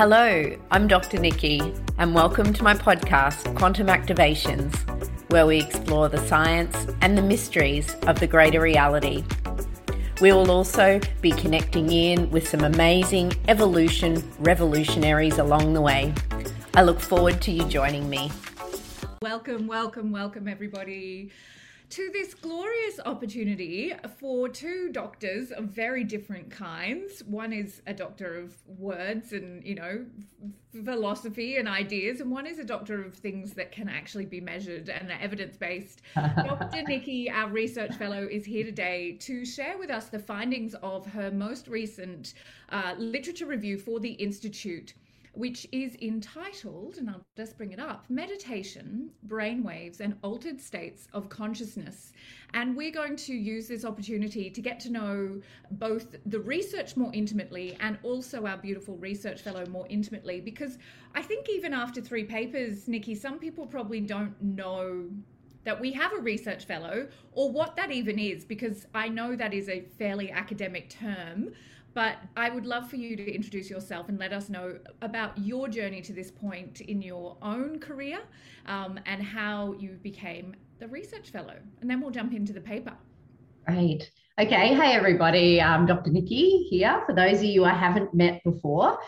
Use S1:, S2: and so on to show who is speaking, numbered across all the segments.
S1: Hello, I'm Dr. Niikee, and welcome to my podcast, Quantum Activations, where we explore the science and the mysteries of the greater reality. We will also be connecting in with some amazing evolution revolutionaries along the way. I look forward to you joining me.
S2: Welcome, welcome, welcome, everybody to this glorious opportunity for two doctors of very different kinds. One is a doctor of words and, you know, philosophy and ideas, and one is a doctor of things that can actually be measured and are evidence based. Dr. Niikee, our research fellow, is here today to share with us the findings of her most recent uh, literature review for the Institute which is entitled, and I'll just bring it up Meditation, Brainwaves, and Altered States of Consciousness. And we're going to use this opportunity to get to know both the research more intimately and also our beautiful research fellow more intimately. Because I think even after three papers, Niikee, some people probably don't know that we have a research fellow or what that even is, because I know that is a fairly academic term. But I would love for you to introduce yourself and let us know about your journey to this point in your own career um, and how you became the research fellow. And then we'll jump into the paper.
S3: Great. Okay. Hey, everybody. I'm Dr. Niikee here. For those of you I haven't met before,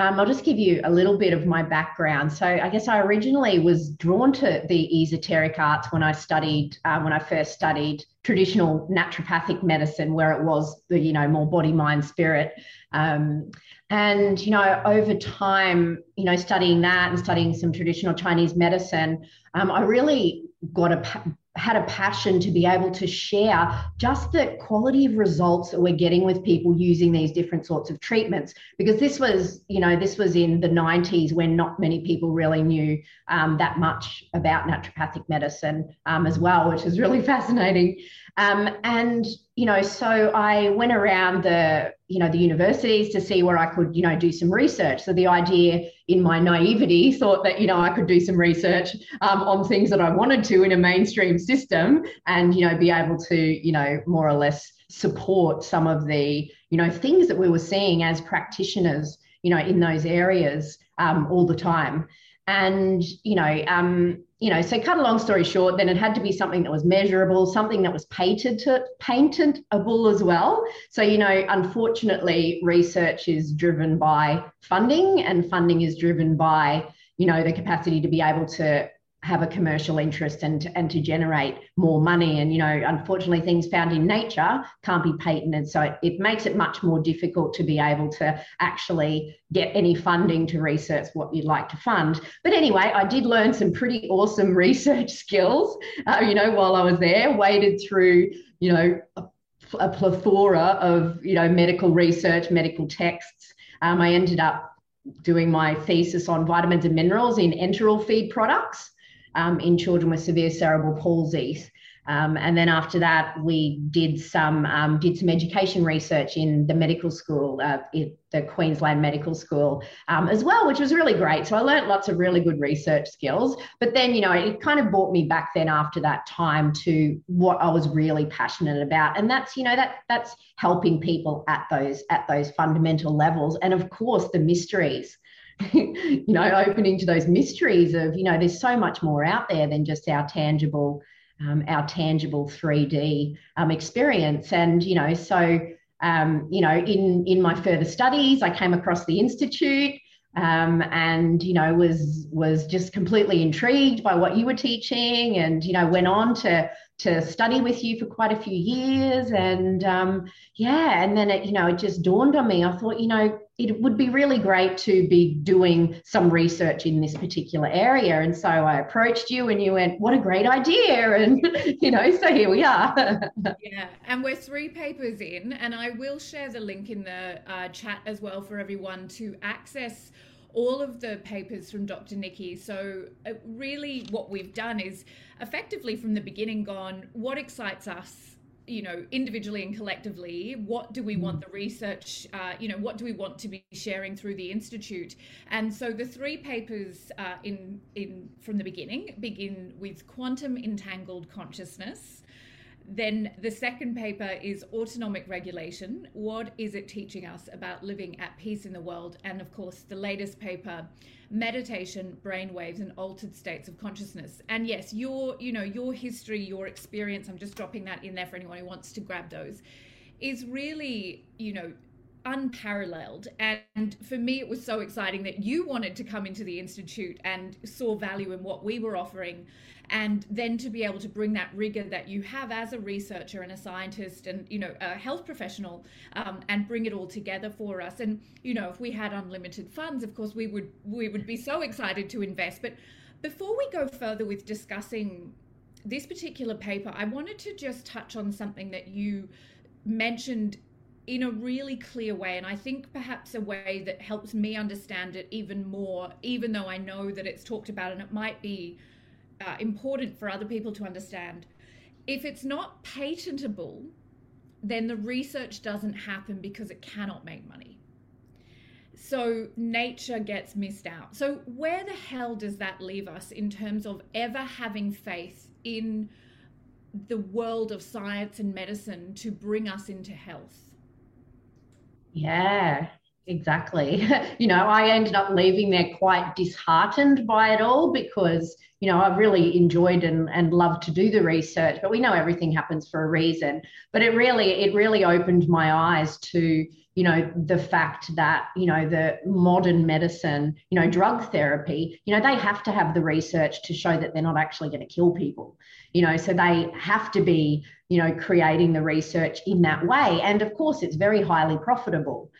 S3: um, I'll just give you a little bit of my background. So, I guess I originally was drawn to the esoteric arts when I studied, uh, when I first studied traditional naturopathic medicine, where it was the, you know, more body, mind, spirit. Um, and, you know, over time, you know, studying that and studying some traditional Chinese medicine, um, I really got a had a passion to be able to share just the quality of results that we're getting with people using these different sorts of treatments because this was you know this was in the 90s when not many people really knew um, that much about naturopathic medicine um, as well which is really fascinating um, and you know, so I went around the, you know, the universities to see where I could, you know, do some research. So the idea in my naivety thought that, you know, I could do some research um, on things that I wanted to in a mainstream system and, you know, be able to, you know, more or less support some of the, you know, things that we were seeing as practitioners, you know, in those areas um, all the time. And, you know, um, you know, so cut a long story short, then it had to be something that was measurable, something that was patented, patentable as well. So, you know, unfortunately, research is driven by funding, and funding is driven by, you know, the capacity to be able to have a commercial interest and and to generate more money. And you know unfortunately things found in nature can't be patented. So it, it makes it much more difficult to be able to actually get any funding to research what you'd like to fund. But anyway i did learn some pretty awesome research skills uh, you know while i was there waded through you know a, a plethora of you know medical research medical texts. Um, i ended up doing my thesis on vitamins and minerals in enteral feed products um, in children with severe cerebral palsy. Um, and then after that, we did some um, did some education research in the medical school, uh, the Queensland Medical School, um, as well, which was really great. So I learned lots of really good research skills. But then, you know, it kind of brought me back then after that time to what I was really passionate about, and that's you know that that's helping people at those at those fundamental levels, and of course the mysteries you know, opening to those mysteries of, you know, there's so much more out there than just our tangible, um, our tangible 3D um, experience. And, you know, so, um, you know, in, in my further studies, I came across the Institute um, and, you know, was, was just completely intrigued by what you were teaching and, you know, went on to, to study with you for quite a few years and um, yeah and then it you know it just dawned on me i thought you know it would be really great to be doing some research in this particular area and so i approached you and you went what a great idea and you know so here we are
S2: yeah and we're three papers in and i will share the link in the uh, chat as well for everyone to access all of the papers from Dr. Niikee. So, uh, really, what we've done is effectively from the beginning gone, what excites us? You know, individually and collectively, what do we want mm. the research? Uh, you know, what do we want to be sharing through the institute? And so the three papers uh, in in from the beginning begin with quantum entangled consciousness, Then the second paper is Autonomic Regulation. What is it teaching us about living at peace in the world? And of course, the latest paper, Meditation, Brainwaves, and Altered States of Consciousness. And yes, your, you know, your history, your experience, I'm just dropping that in there for anyone who wants to grab those, is really, you know, unparalleled. And for me, it was so exciting that you wanted to come into the Institute and saw value in what we were offering. And then to be able to bring that rigor that you have as a researcher and a scientist and, you know, a health professional um, and bring it all together for us. And, you know, if we had unlimited funds, of course, we would, we would be so excited to invest. But before we go further with discussing this particular paper, I wanted to just touch on something that you mentioned in a really clear way. And I think perhaps a way that helps me understand it even more, even though I know that it's talked about and it might be uh, important for other people to understand. If it's not patentable, then the research doesn't happen because it cannot make money. So nature gets missed out. So, where the hell does that leave us in terms of ever having faith in the world of science and medicine to bring us into health?
S3: Yeah, exactly. you know, I ended up leaving there quite disheartened by it all because, you know, I've really enjoyed and, and loved to do the research, but we know everything happens for a reason. But it really, it really opened my eyes to, you know, the fact that, you know, the modern medicine, you know, drug therapy, you know, they have to have the research to show that they're not actually going to kill people, you know, so they have to be you know, creating the research in that way. And of course, it's very highly profitable.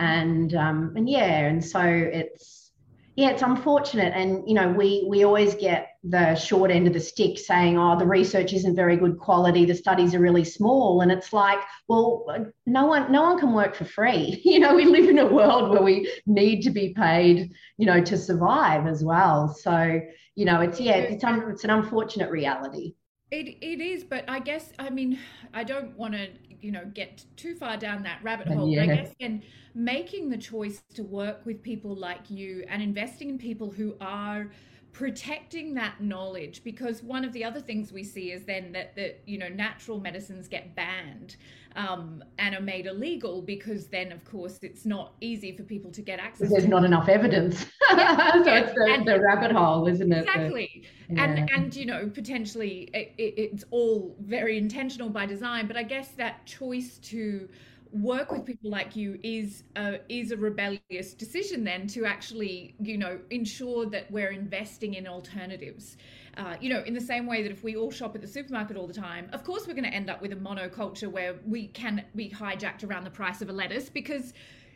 S3: And um, and yeah, and so it's yeah, it's unfortunate. And you know, we we always get the short end of the stick saying, oh, the research isn't very good quality, the studies are really small. And it's like, well, no one no one can work for free. You know, we live in a world where we need to be paid, you know, to survive as well. So, you know, it's yeah, it's, un, it's an unfortunate reality.
S2: It it is, but I guess I mean I don't want to you know get too far down that rabbit uh, hole. Yeah. I guess and making the choice to work with people like you and investing in people who are protecting that knowledge because one of the other things we see is then that the you know natural medicines get banned um, and are made illegal because then of course it's not easy for people to get access
S3: there's not enough evidence. Yeah, so it's the, and, the, rabbit hole isn't it?
S2: Exactly. Yeah. and and you know potentially it, it, it's all very intentional by design but i guess that choice to work with people like you is a, is a rebellious decision then to actually you know ensure that we're investing in alternatives uh, you know in the same way that if we all shop at the supermarket all the time of course we're going to end up with a monoculture where we can be hijacked around the price of a lettuce because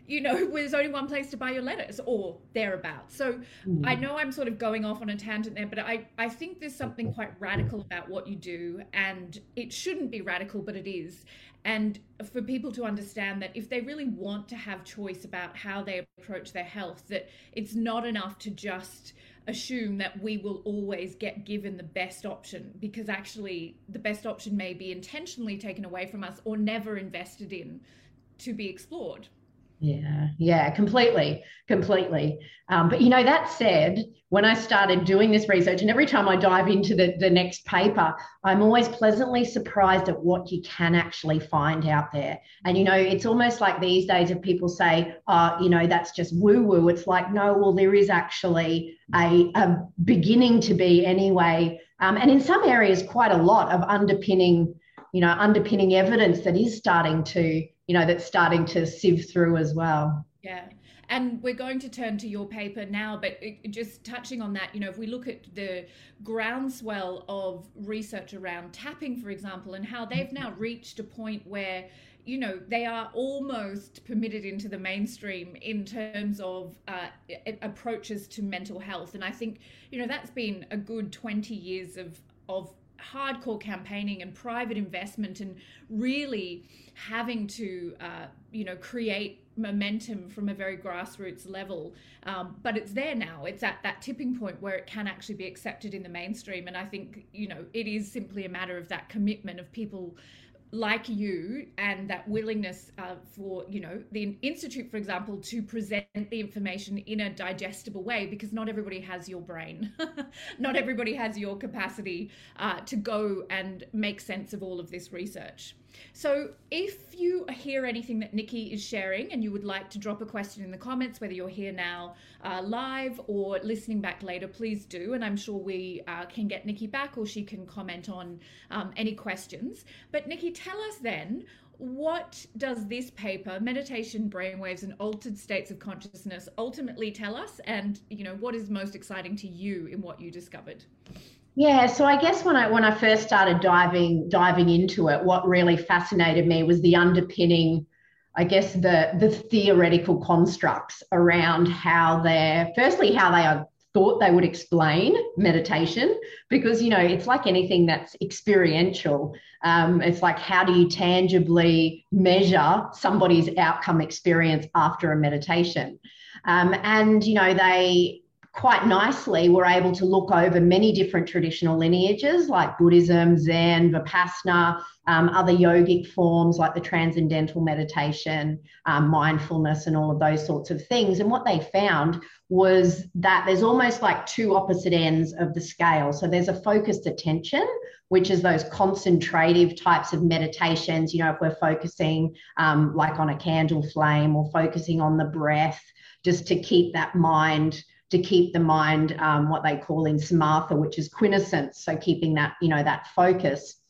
S2: you know, there's only one place to buy your lettuce or thereabouts. So mm. I know I'm sort of going off on a tangent there, but I, I think there's something quite radical about what you do. And it shouldn't be radical, but it is. And for people to understand that if they really want to have choice about how they approach their health, that it's not enough to just assume that we will always get given the best option because actually the best option may be intentionally taken away from us or never invested in to be explored.
S3: Yeah, yeah, completely, completely. Um, but you know, that said, when I started doing this research, and every time I dive into the, the next paper, I'm always pleasantly surprised at what you can actually find out there. And you know, it's almost like these days if people say, oh, you know, that's just woo-woo, it's like, no, well, there is actually a, a beginning to be anyway. Um, and in some areas, quite a lot of underpinning, you know, underpinning evidence that is starting to you know that's starting to sieve through as well.
S2: Yeah. And we're going to turn to your paper now but it, just touching on that you know if we look at the groundswell of research around tapping for example and how they've now reached a point where you know they are almost permitted into the mainstream in terms of uh, approaches to mental health. And i think you know that's been a good 20 years of of hardcore campaigning and private investment and really having to uh, you know create momentum from a very grassroots level. Um, but it's there now. It's at that tipping point where it can actually be accepted in the mainstream. And i think you know it is simply a matter of that commitment of people like you and that willingness uh, for you know the institute for example to present the information in a digestible way because not everybody has your brain. Not everybody has your capacity uh, to go and make sense of all of this research so if you hear anything that Niikee is sharing and you would like to drop a question in the comments, whether you're here now uh, live or listening back later, please do. And I'm sure we uh, can get Niikee back or she can comment on um, any questions. But Niikee, tell us then, what does this paper meditation brainwaves and altered states of consciousness ultimately tell us and you know what is most exciting to you in what you discovered
S3: yeah, so I guess when I when I first started diving diving into it, what really fascinated me was the underpinning, I guess the the theoretical constructs around how they're firstly how they are thought they would explain meditation because you know it's like anything that's experiential. Um, it's like how do you tangibly measure somebody's outcome experience after a meditation? Um, and you know they quite nicely we were able to look over many different traditional lineages like Buddhism, Zen, Vipassana, um, other yogic forms like the transcendental meditation, um, mindfulness, and all of those sorts of things. And what they found was that there's almost like two opposite ends of the scale. So there's a focused attention, which is those concentrative types of meditations. You know, if we're focusing um, like on a candle flame or focusing on the breath, just to keep that mind to keep the mind um, what they call in samatha, which is quiescence. So keeping that, you know, that focus.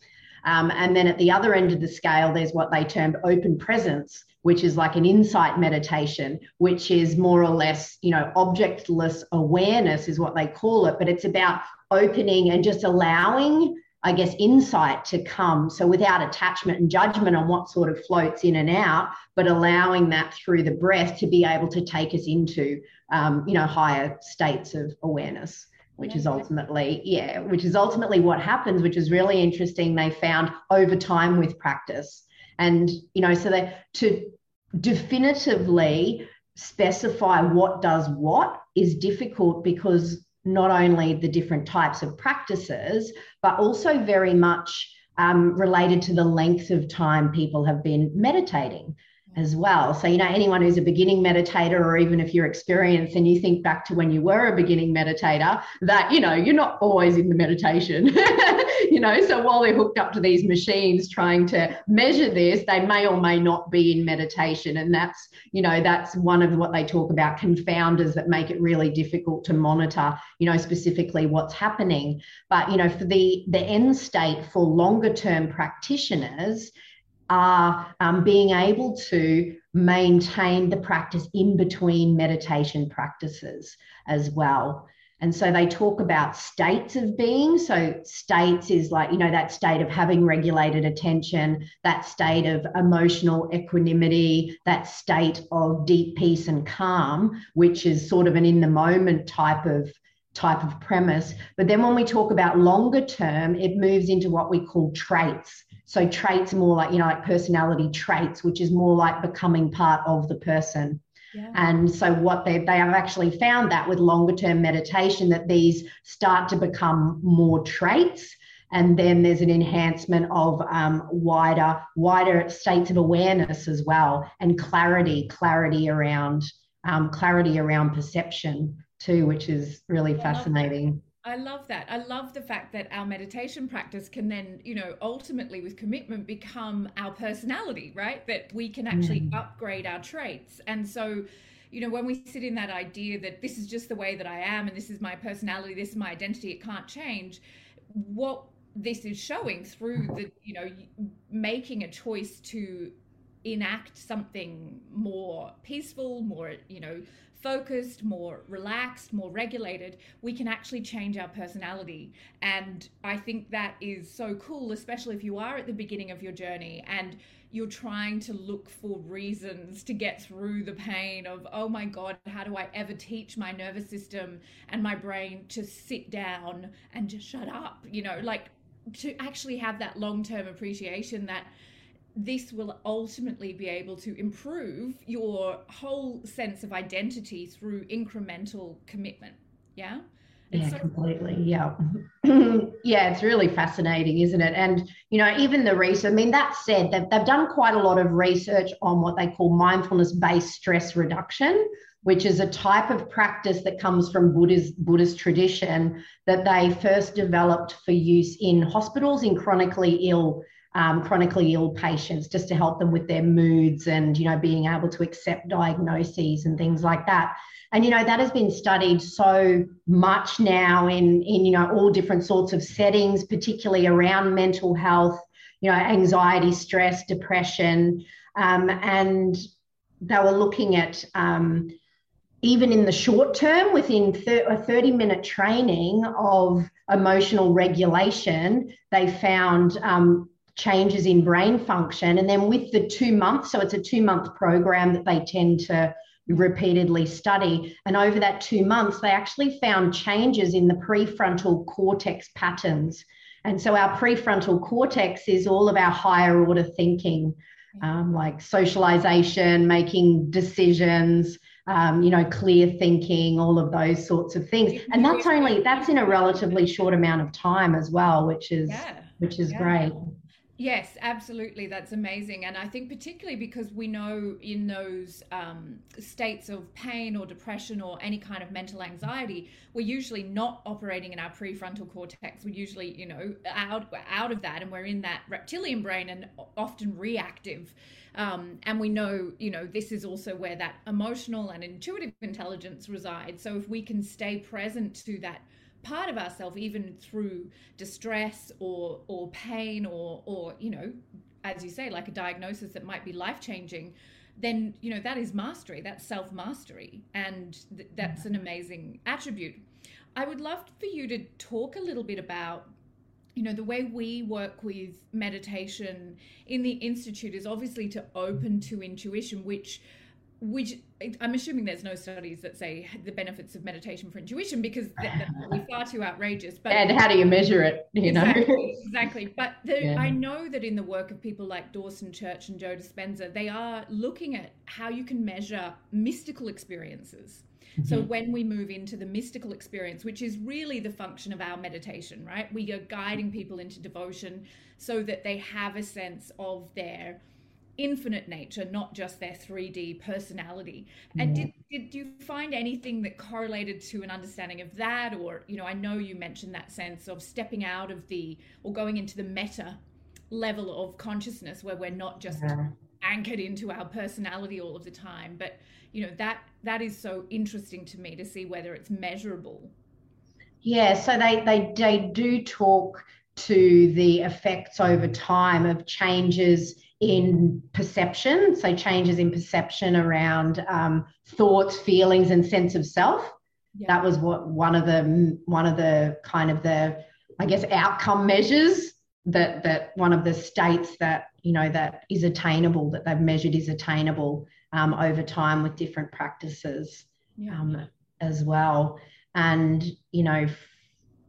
S3: Um, and then at the other end of the scale, there's what they termed open presence, which is like an insight meditation, which is more or less, you know, objectless awareness is what they call it. But it's about opening and just allowing I guess, insight to come. So without attachment and judgment on what sort of floats in and out, but allowing that through the breath to be able to take us into, um, you know, higher states of awareness, which is ultimately, yeah, which is ultimately what happens, which is really interesting. They found over time with practice. And, you know, so they to definitively specify what does what is difficult because not only the different types of practices, but also very much um, related to the length of time people have been meditating as well. So, you know, anyone who's a beginning meditator, or even if you're experienced and you think back to when you were a beginning meditator, that, you know, you're not always in the meditation, you know. So while they're hooked up to these machines trying to measure this, they may or may not be in meditation. And that's, you know, that's one of what they talk about confounders that make it really difficult to monitor, you know, specifically what's happening. But, you know, for the, the end state for longer term practitioners, are um, being able to maintain the practice in between meditation practices as well. And so they talk about states of being. So, states is like, you know, that state of having regulated attention, that state of emotional equanimity, that state of deep peace and calm, which is sort of an in the moment type of type of premise. But then when we talk about longer term, it moves into what we call traits. So traits more like, you know, like personality traits, which is more like becoming part of the person. Yeah. And so what they they have actually found that with longer term meditation that these start to become more traits and then there's an enhancement of um, wider wider states of awareness as well and clarity clarity around um, clarity around perception too which is really fascinating
S2: I love that. I love the fact that our meditation practice can then, you know, ultimately with commitment become our personality, right? That we can actually mm. upgrade our traits. And so, you know, when we sit in that idea that this is just the way that I am and this is my personality, this is my identity, it can't change, what this is showing through the, you know, making a choice to enact something more peaceful, more, you know, focused, more relaxed, more regulated, we can actually change our personality. And I think that is so cool, especially if you are at the beginning of your journey and you're trying to look for reasons to get through the pain of, oh my God, how do I ever teach my nervous system and my brain to sit down and just shut up? You know, like to actually have that long term appreciation that this will ultimately be able to improve your whole sense of identity through incremental commitment. Yeah.
S3: yeah, so- completely. Yeah. yeah, it's really fascinating, isn't it? And, you know, even the research, I mean, that said, they've, they've done quite a lot of research on what they call mindfulness based stress reduction, which is a type of practice that comes from Buddhist, Buddhist tradition that they first developed for use in hospitals in chronically ill. Um, chronically ill patients just to help them with their moods and you know being able to accept diagnoses and things like that. And you know that has been studied so much now in in you know all different sorts of settings particularly around mental health you know anxiety stress depression. Um, and they were looking at um, even in the short term within thir- a 30 minute training of emotional regulation they found um, changes in brain function and then with the two months so it's a two month program that they tend to repeatedly study. And over that two months, they actually found changes in the prefrontal cortex patterns. And so our prefrontal cortex is all of our higher order thinking, um, like socialization, making decisions, um, you know, clear thinking, all of those sorts of things. And that's only that's in a relatively short amount of time as well, which is yeah. which is yeah. great.
S2: Yes, absolutely. That's amazing. And I think, particularly because we know in those um, states of pain or depression or any kind of mental anxiety, we're usually not operating in our prefrontal cortex. We're usually, you know, out, out of that and we're in that reptilian brain and often reactive. Um, and we know, you know, this is also where that emotional and intuitive intelligence resides. So if we can stay present to that part of ourselves even through distress or or pain or or you know as you say like a diagnosis that might be life changing then you know that is mastery. That's self mastery and th- that's an amazing attribute. I would love for you to talk a little bit about you know the way we work with meditation in the institute is obviously to open to intuition which which I'm assuming there's no studies that say the benefits of meditation for intuition because that, that's far too outrageous.
S3: But and how do you measure it? You
S2: exactly, know, exactly. But the, yeah. I know that in the work of people like Dawson Church and Joe Dispenza, they are looking at how you can measure mystical experiences. Mm-hmm. So when we move into the mystical experience, which is really the function of our meditation, right? We are guiding people into devotion so that they have a sense of their infinite nature, not just their 3D personality. And mm-hmm. did, did you find anything that correlated to an understanding of that? Or, you know, I know you mentioned that sense of stepping out of the, or going into the meta level of consciousness where we're not just yeah. anchored into our personality all of the time. But, you know, that that is so interesting to me to see whether it's measurable.
S3: Yeah, so they, they, they do talk to the effects over time of changes in perception, so changes in perception around um, thoughts, feelings, and sense of self. Yeah. That was what one of the one of the kind of the I guess outcome measures that that one of the states that you know that is attainable that they've measured is attainable um, over time with different practices yeah. um, as well. And you know,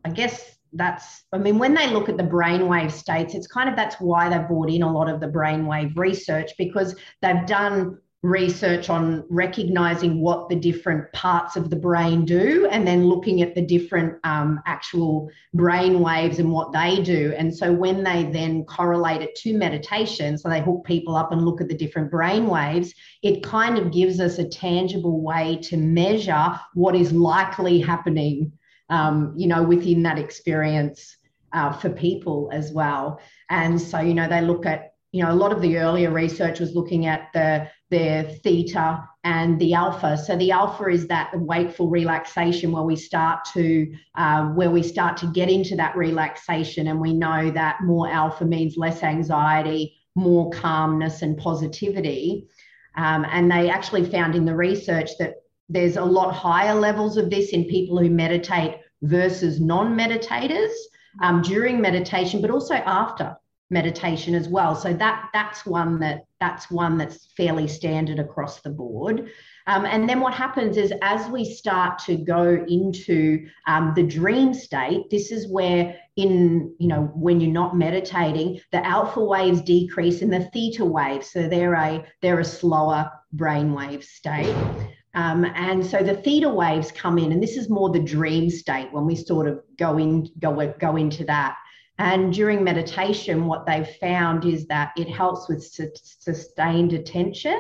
S3: I guess that's i mean when they look at the brainwave states it's kind of that's why they've brought in a lot of the brainwave research because they've done research on recognizing what the different parts of the brain do and then looking at the different um, actual brain waves and what they do. And so when they then correlate it to meditation so they hook people up and look at the different brain waves it kind of gives us a tangible way to measure what is likely happening um, you know, within that experience uh, for people as well. And so, you know, they look at, you know, a lot of the earlier research was looking at the their theta and the alpha. So the alpha is that wakeful relaxation where we start to uh, where we start to get into that relaxation, and we know that more alpha means less anxiety, more calmness, and positivity. Um, and they actually found in the research that there's a lot higher levels of this in people who meditate versus non meditators um, during meditation, but also after meditation as well. So that that's one that that's one that's fairly standard across the board. Um, and then what happens is as we start to go into um, the dream state, this is where in you know when you're not meditating, the alpha waves decrease and the theta waves. So they're a they're a slower brainwave state. Um, and so the theta waves come in, and this is more the dream state when we sort of go in go go into that. And during meditation, what they've found is that it helps with su- sustained attention.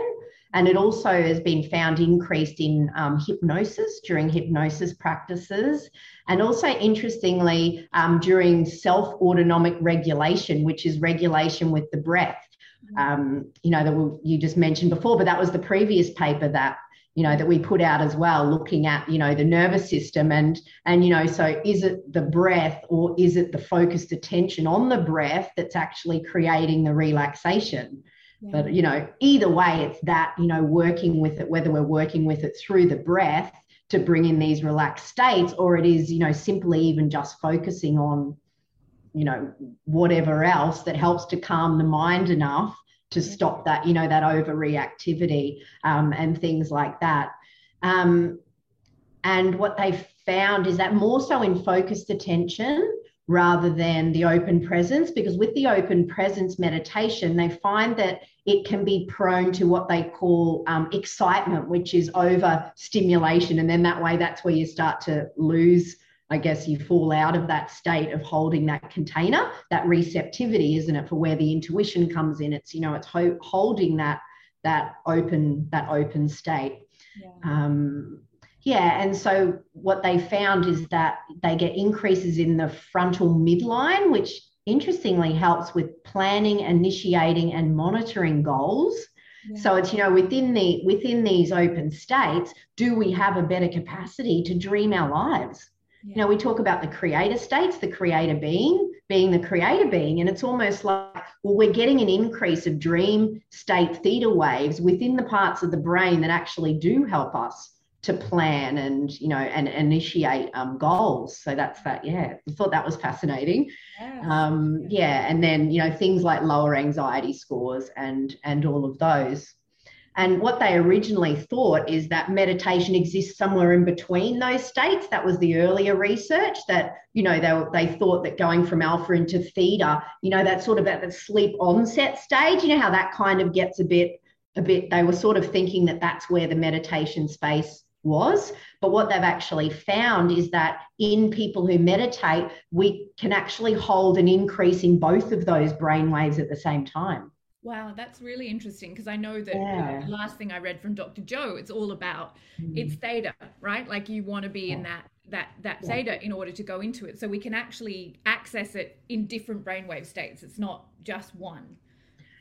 S3: And it also has been found increased in um, hypnosis during hypnosis practices. And also, interestingly, um, during self autonomic regulation, which is regulation with the breath. Mm-hmm. Um, you know, that you just mentioned before, but that was the previous paper that you know that we put out as well looking at you know the nervous system and and you know so is it the breath or is it the focused attention on the breath that's actually creating the relaxation yeah. but you know either way it's that you know working with it whether we're working with it through the breath to bring in these relaxed states or it is you know simply even just focusing on you know whatever else that helps to calm the mind enough to stop that, you know, that overreactivity um, and things like that. Um, and what they found is that more so in focused attention rather than the open presence, because with the open presence meditation, they find that it can be prone to what they call um, excitement, which is over stimulation. And then that way, that's where you start to lose I guess you fall out of that state of holding that container, that receptivity, isn't it, for where the intuition comes in? It's you know, it's ho- holding that that open that open state. Yeah. Um, yeah, and so what they found is that they get increases in the frontal midline, which interestingly helps with planning, initiating, and monitoring goals. Yeah. So it's you know within the within these open states, do we have a better capacity to dream our lives? You know, we talk about the creator states, the creator being, being the creator being, and it's almost like, well, we're getting an increase of dream state theta waves within the parts of the brain that actually do help us to plan and you know and initiate um, goals. So that's that yeah i thought that was fascinating. Yeah. Um, yeah and then you know things like lower anxiety scores and and all of those and what they originally thought is that meditation exists somewhere in between those states. That was the earlier research that, you know, they, they thought that going from alpha into theta, you know, that sort of at the sleep onset stage, you know, how that kind of gets a bit, a bit, they were sort of thinking that that's where the meditation space was. But what they've actually found is that in people who meditate, we can actually hold an increase in both of those brain waves at the same time.
S2: Wow, that's really interesting because I know that yeah. the last thing I read from Dr. Joe, it's all about mm. it's theta, right? Like you want to be yeah. in that that that yeah. theta in order to go into it. So we can actually access it in different brainwave states. It's not just one.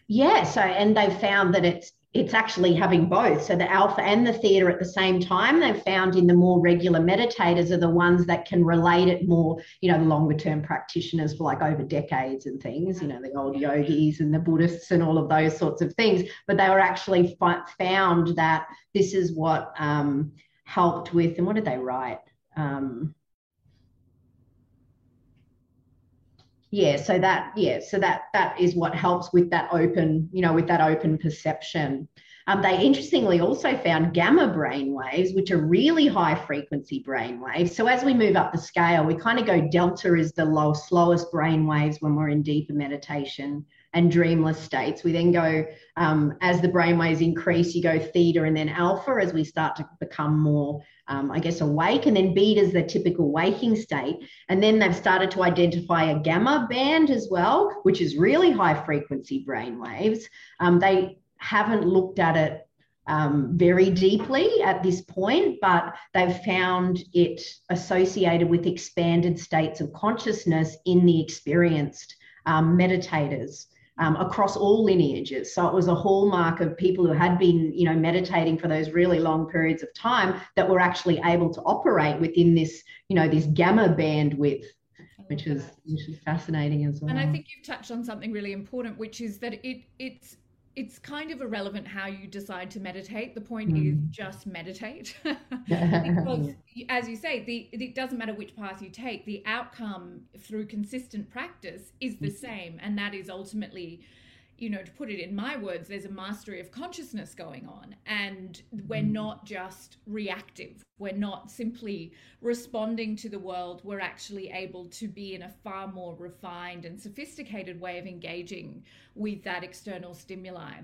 S3: Yeah, so and they found that it's it's actually having both. So the alpha and the theta at the same time, they've found in the more regular meditators are the ones that can relate it more, you know, the longer term practitioners for like over decades and things, you know, the old yogis and the Buddhists and all of those sorts of things. But they were actually found that this is what um, helped with, and what did they write? Um, yeah so that yeah so that that is what helps with that open you know with that open perception um, they interestingly also found gamma brain waves, which are really high frequency brain waves. So as we move up the scale, we kind of go delta is the low, slowest brain waves when we're in deeper meditation and dreamless states. We then go, um, as the brain waves increase, you go theta and then alpha as we start to become more um, I guess, awake. And then beta is the typical waking state. And then they've started to identify a gamma band as well, which is really high frequency brain waves. Um, they haven't looked at it um, very deeply at this point, but they've found it associated with expanded states of consciousness in the experienced um, meditators um, across all lineages. So it was a hallmark of people who had been, you know, meditating for those really long periods of time that were actually able to operate within this, you know, this gamma bandwidth which is which is fascinating as well.
S2: And I think you've touched on something really important, which is that it it's it's kind of irrelevant how you decide to meditate. The point mm. is just meditate. because, as you say, the, it doesn't matter which path you take, the outcome through consistent practice is the mm. same. And that is ultimately you know, to put it in my words, there's a mastery of consciousness going on. And we're mm. not just reactive. We're not simply responding to the world. We're actually able to be in a far more refined and sophisticated way of engaging with that external stimuli.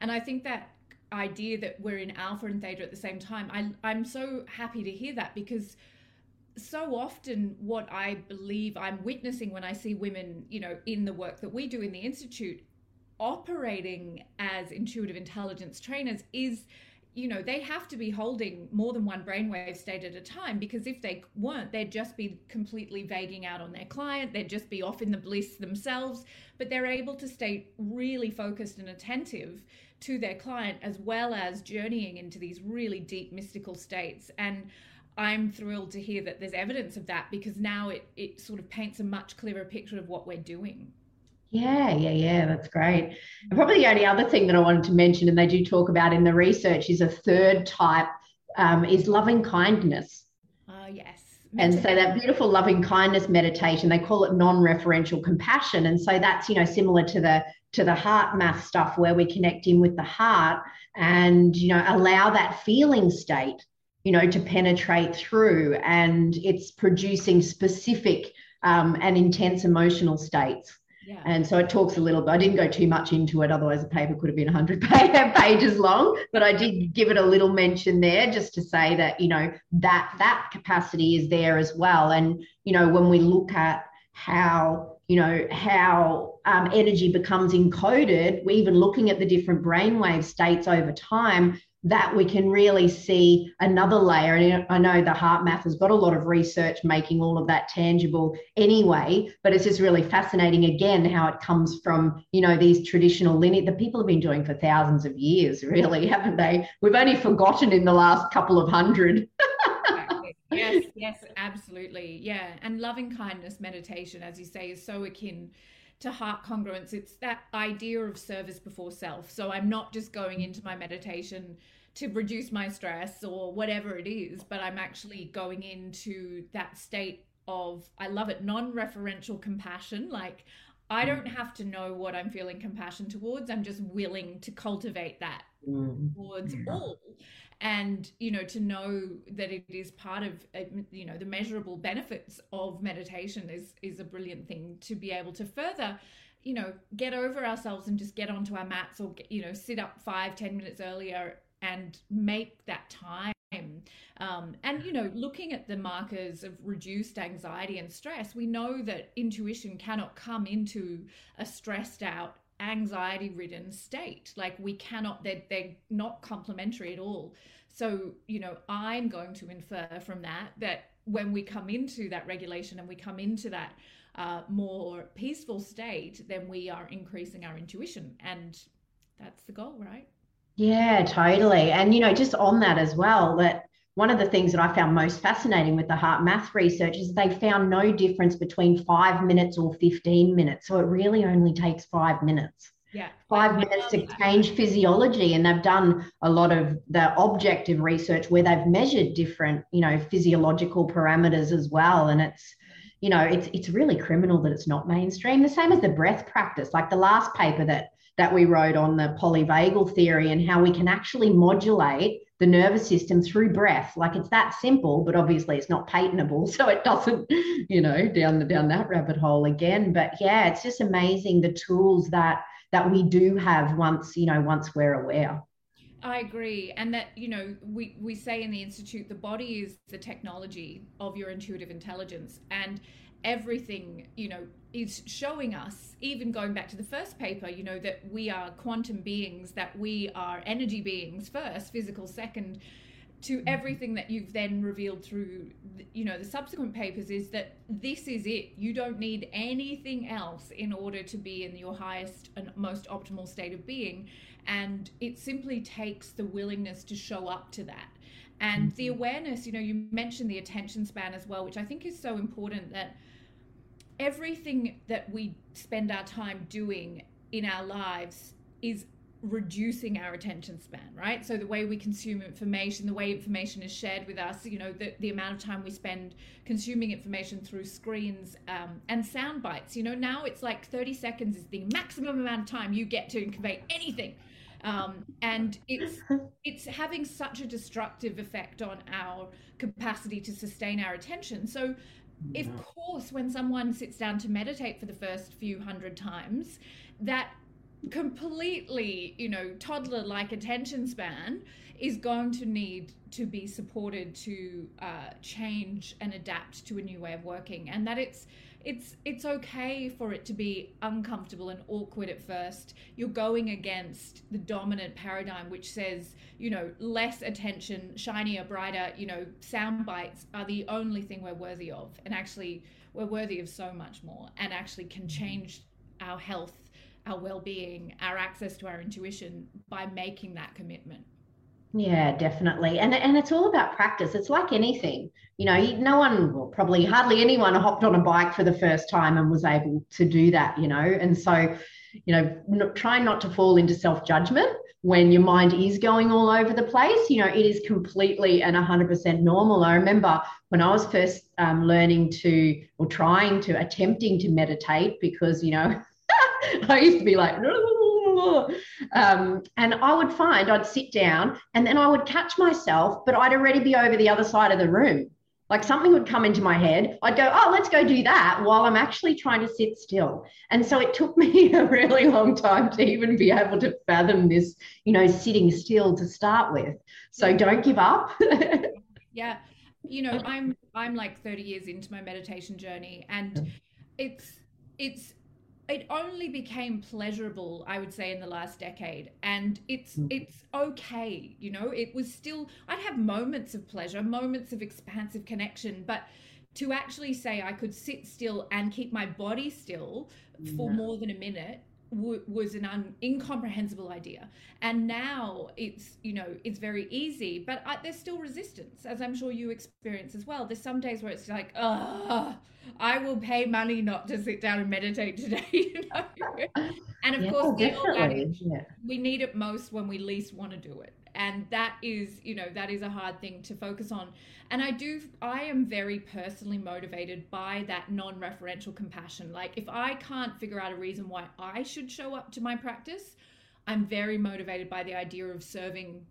S2: And I think that idea that we're in alpha and theta at the same time. I, I'm so happy to hear that because so often what I believe I'm witnessing when I see women, you know, in the work that we do in the Institute operating as intuitive intelligence trainers is you know they have to be holding more than one brainwave state at a time because if they weren't they'd just be completely vaguing out on their client they'd just be off in the bliss themselves but they're able to stay really focused and attentive to their client as well as journeying into these really deep mystical states. And i'm thrilled to hear that there's evidence of that because now it, it sort of paints a much clearer picture of what we're doing
S3: yeah, yeah, yeah, that's great. And probably the only other thing that I wanted to mention, and they do talk about in the research, is a third type um, is loving kindness.
S2: Oh, yes.
S3: And so that beautiful loving kindness meditation, they call it non-referential compassion. And so that's, you know, similar to the to the HeartMath stuff where we connect in with the heart and, you know, allow that feeling state, you know, to penetrate through. And it's producing specific um, and intense emotional states. Yeah. And so it talks a little bit. I didn't go too much into it, otherwise the paper could have been 100 pages long. But I did give it a little mention there, just to say that you know that that capacity is there as well. And you know when we look at how you know how um, energy becomes encoded, we're even looking at the different brainwave states over time that we can really see another layer. And I know the HeartMath has got a lot of research making all of that tangible anyway, but it's just really fascinating again how it comes from, you know, these traditional lineage that people have been doing for thousands of years, really, haven't they? We've only forgotten in the last couple of hundred.
S2: yes, yes, absolutely. Yeah. And loving kindness meditation, as you say, is so akin to heart congruence. It's that idea of service before self. So I'm not just going into my meditation to reduce my stress or whatever it is, but I'm actually going into that state of, I love it, non referential compassion. Like, I don't mm. have to know what I'm feeling compassion towards. I'm just willing to cultivate that mm. towards all and you know to know that it is part of uh, you know the measurable benefits of meditation is is a brilliant thing to be able to further you know get over ourselves and just get onto our mats or you know sit up five ten minutes earlier and make that time. Um, and you know looking at the markers of reduced anxiety and stress we know that intuition cannot come into a stressed out anxiety ridden state. Like we cannot they're, they're not complementary at all. So you know i'm going to infer from that that when we come into that regulation and we come into that uh, more peaceful state then we are increasing our intuition and that's the goal right
S3: yeah totally and you know just on that as well that one of the things that I found most fascinating with the HeartMath research is they found no difference between five minutes or 15 minutes. So it really only takes five minutes.
S2: Yeah.
S3: Five minutes to change physiology. And they've done a lot of the objective research where they've measured different, you know, physiological parameters as well. And it's, you know, it's it's really criminal that it's not mainstream. The same as the breath practice, like the last paper that that we wrote on the polyvagal theory and how we can actually modulate the nervous system through breath. Like it's that simple, but obviously it's not patentable. So it doesn't, you know, down the down that rabbit hole again. But yeah, it's just amazing the tools that that we do have once, you know, once we're aware.
S2: I agree. And that, you know, we, we say in the Institute, the body is the technology of your intuitive intelligence. And everything, you know, is showing us, even going back to the first paper, you know, that we are quantum beings, that we are energy beings first, physical second, to mm-hmm. everything that you've then revealed through, you know, the subsequent papers is that this is it. You don't need anything else in order to be in your highest and most optimal state of being. And it simply takes the willingness to show up to that. And the mm-hmm. awareness, you know, you mentioned the attention span as well, which I think is so important that everything that we spend our time doing in our lives is reducing our attention span, right? So the way we consume information, the way information is shared with us, you know, the, the amount of time we spend consuming information through screens um, and sound bites. You know, now it's like 30 seconds is the maximum amount of time you get to convey anything. Um, and it's it's having such a destructive effect on our capacity to sustain our attention. So of mm-hmm. course, when someone sits down to meditate for the first few hundred times, that completely, you know, toddler like attention span is going to need to be supported to uh, change and adapt to a new way of working and that it's it's it's okay for it to be uncomfortable and awkward at first. You're going against the dominant paradigm which says you know less attention shinier brighter you know sound bites are the only thing we're worthy of and actually we're worthy of so much more and actually can change our health our well-being our access to our intuition by making that commitment
S3: yeah, definitely. And and it's all about practice. It's like anything. You know, no one, well, probably hardly anyone hopped on a bike for the first time and was able to do that, you know. And so, you know, try not to fall into self-judgment when your mind is going all over the place. You know, it is completely and 100% normal. I remember when I was first um, learning to or trying to attempting to meditate because, you know, I used to be like, um, and I would find I'd sit down and then I would catch myself, but I'd already be over the other side of the room. Like something would come into my head. I'd go, oh, let's go do that while I'm actually trying to sit still. And so it took me a really long time to even be able to fathom this, you know, sitting still to start with. So don't give up.
S2: yeah. You know, I'm I'm like 30 years into my meditation journey and it's it's it only became pleasurable i would say in the last decade and it's mm. it's okay you know it was still i'd have moments of pleasure moments of expansive connection but to actually say i could sit still and keep my body still for yeah. more than a minute w- was an un- incomprehensible idea. And now it's you know it's very easy but I, there's still resistance as i'm sure you experience as well. There's some days where it's like oh i will pay money not to sit down and meditate today you know? And of yeah, course yeah. we need it most when we least want to do it and that is you know that is a hard thing to focus on. And i do i am very personally motivated by that non-referential compassion. Like if i can't figure out a reason why i should show up to my practice i'm very motivated by the idea of serving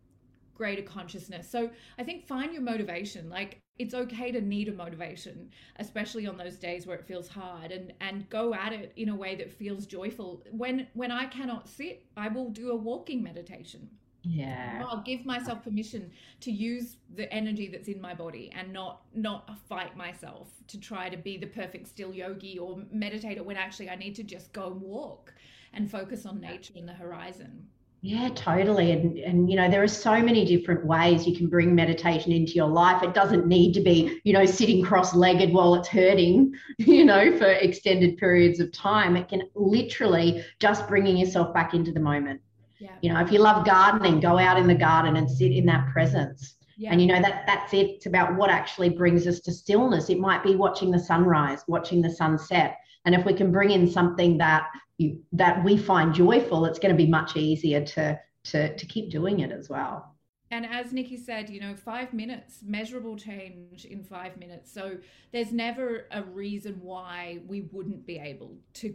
S2: greater consciousness. So i think find your motivation. Like it's okay to need a motivation especially on those days where it feels hard and and go at it in a way that feels joyful. When when i cannot sit i will do a walking meditation
S3: yeah
S2: i'll give myself permission to use the energy that's in my body and not not fight myself to try to be the perfect still yogi or meditator when actually i need to just go and walk and focus on nature and the horizon
S3: yeah, totally. And, and, you know, there are so many different ways you can bring meditation into your life. It doesn't need to be, you know, sitting cross legged while it's hurting, you know, for extended periods of time. It can literally just bringing yourself back into the moment.
S2: Yeah.
S3: You know, if you love gardening, go out in the garden and sit in that presence. Yeah. And you know that that's it. It's about what actually brings us to stillness. It might be watching the sunrise, watching the sunset. And if we can bring in something that you that we find joyful, it's going to be much easier to to to keep doing it as well.
S2: And as Niikee said, you know, five minutes, measurable change in five minutes. So there's never a reason why we wouldn't be able to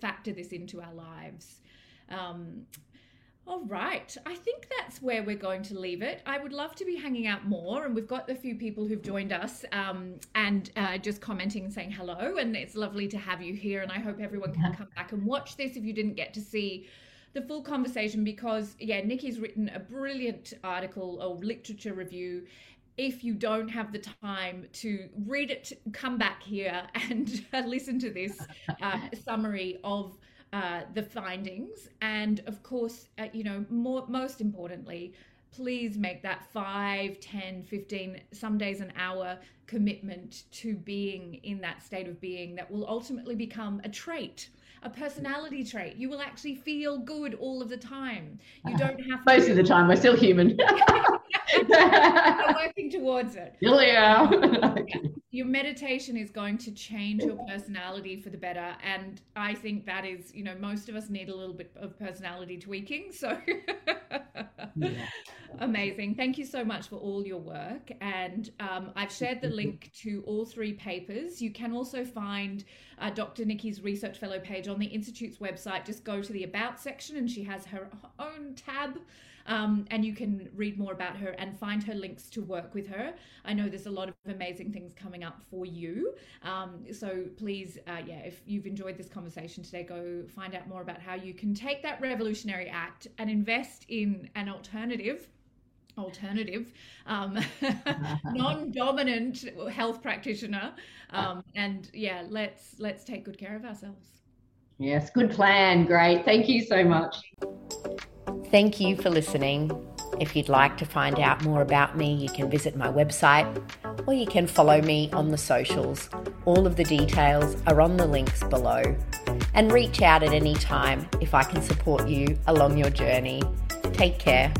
S2: factor this into our lives. Um, all right. I think that's where we're going to leave it. I would love to be hanging out more, and we've got a few people who've joined us um, and uh, just commenting and saying hello. And it's lovely to have you here. And I hope everyone can come back and watch this if you didn't get to see the full conversation because, yeah, Niikee's written a brilliant article or literature review. If you don't have the time to read it, come back here and listen to this uh, summary of uh, the findings. And of course, uh, you know, more, most importantly, please make that 5, 10, 15, some days an hour commitment to being in that state of being that will ultimately become a trait a personality trait. You will actually feel good all of the time. You uh, don't have to
S3: most to... of the time. We're still human.
S2: we're working towards it.
S3: Yeah.
S2: Your meditation is going to change your personality for the better, and I think that is, you know, most of us need a little bit of personality tweaking. So,
S3: yeah.
S2: Amazing. Thank you so much for all your work. And um, I've shared the link to all three papers. You can also find uh, Dr. Niikee's research fellow page on the Institute's website. Just go to the About section, and she has her own tab. Um, and you can read more about her and find her links to work with her. I know there's a lot of amazing things coming up for you. Um, so please, uh, yeah, if you've enjoyed this conversation today, go find out more about how you can take that revolutionary act and invest in an alternative alternative, um, non-dominant health practitioner, um, and yeah, let's let's take good care of ourselves.
S4: Yes, good plan. Great. Thank you so much.
S3: Thank you for listening. If you'd like to find out more about me, you can visit my website or you can follow me on the socials. All of the details are on the links below. And reach out at any time if I can support you along your journey. Take care.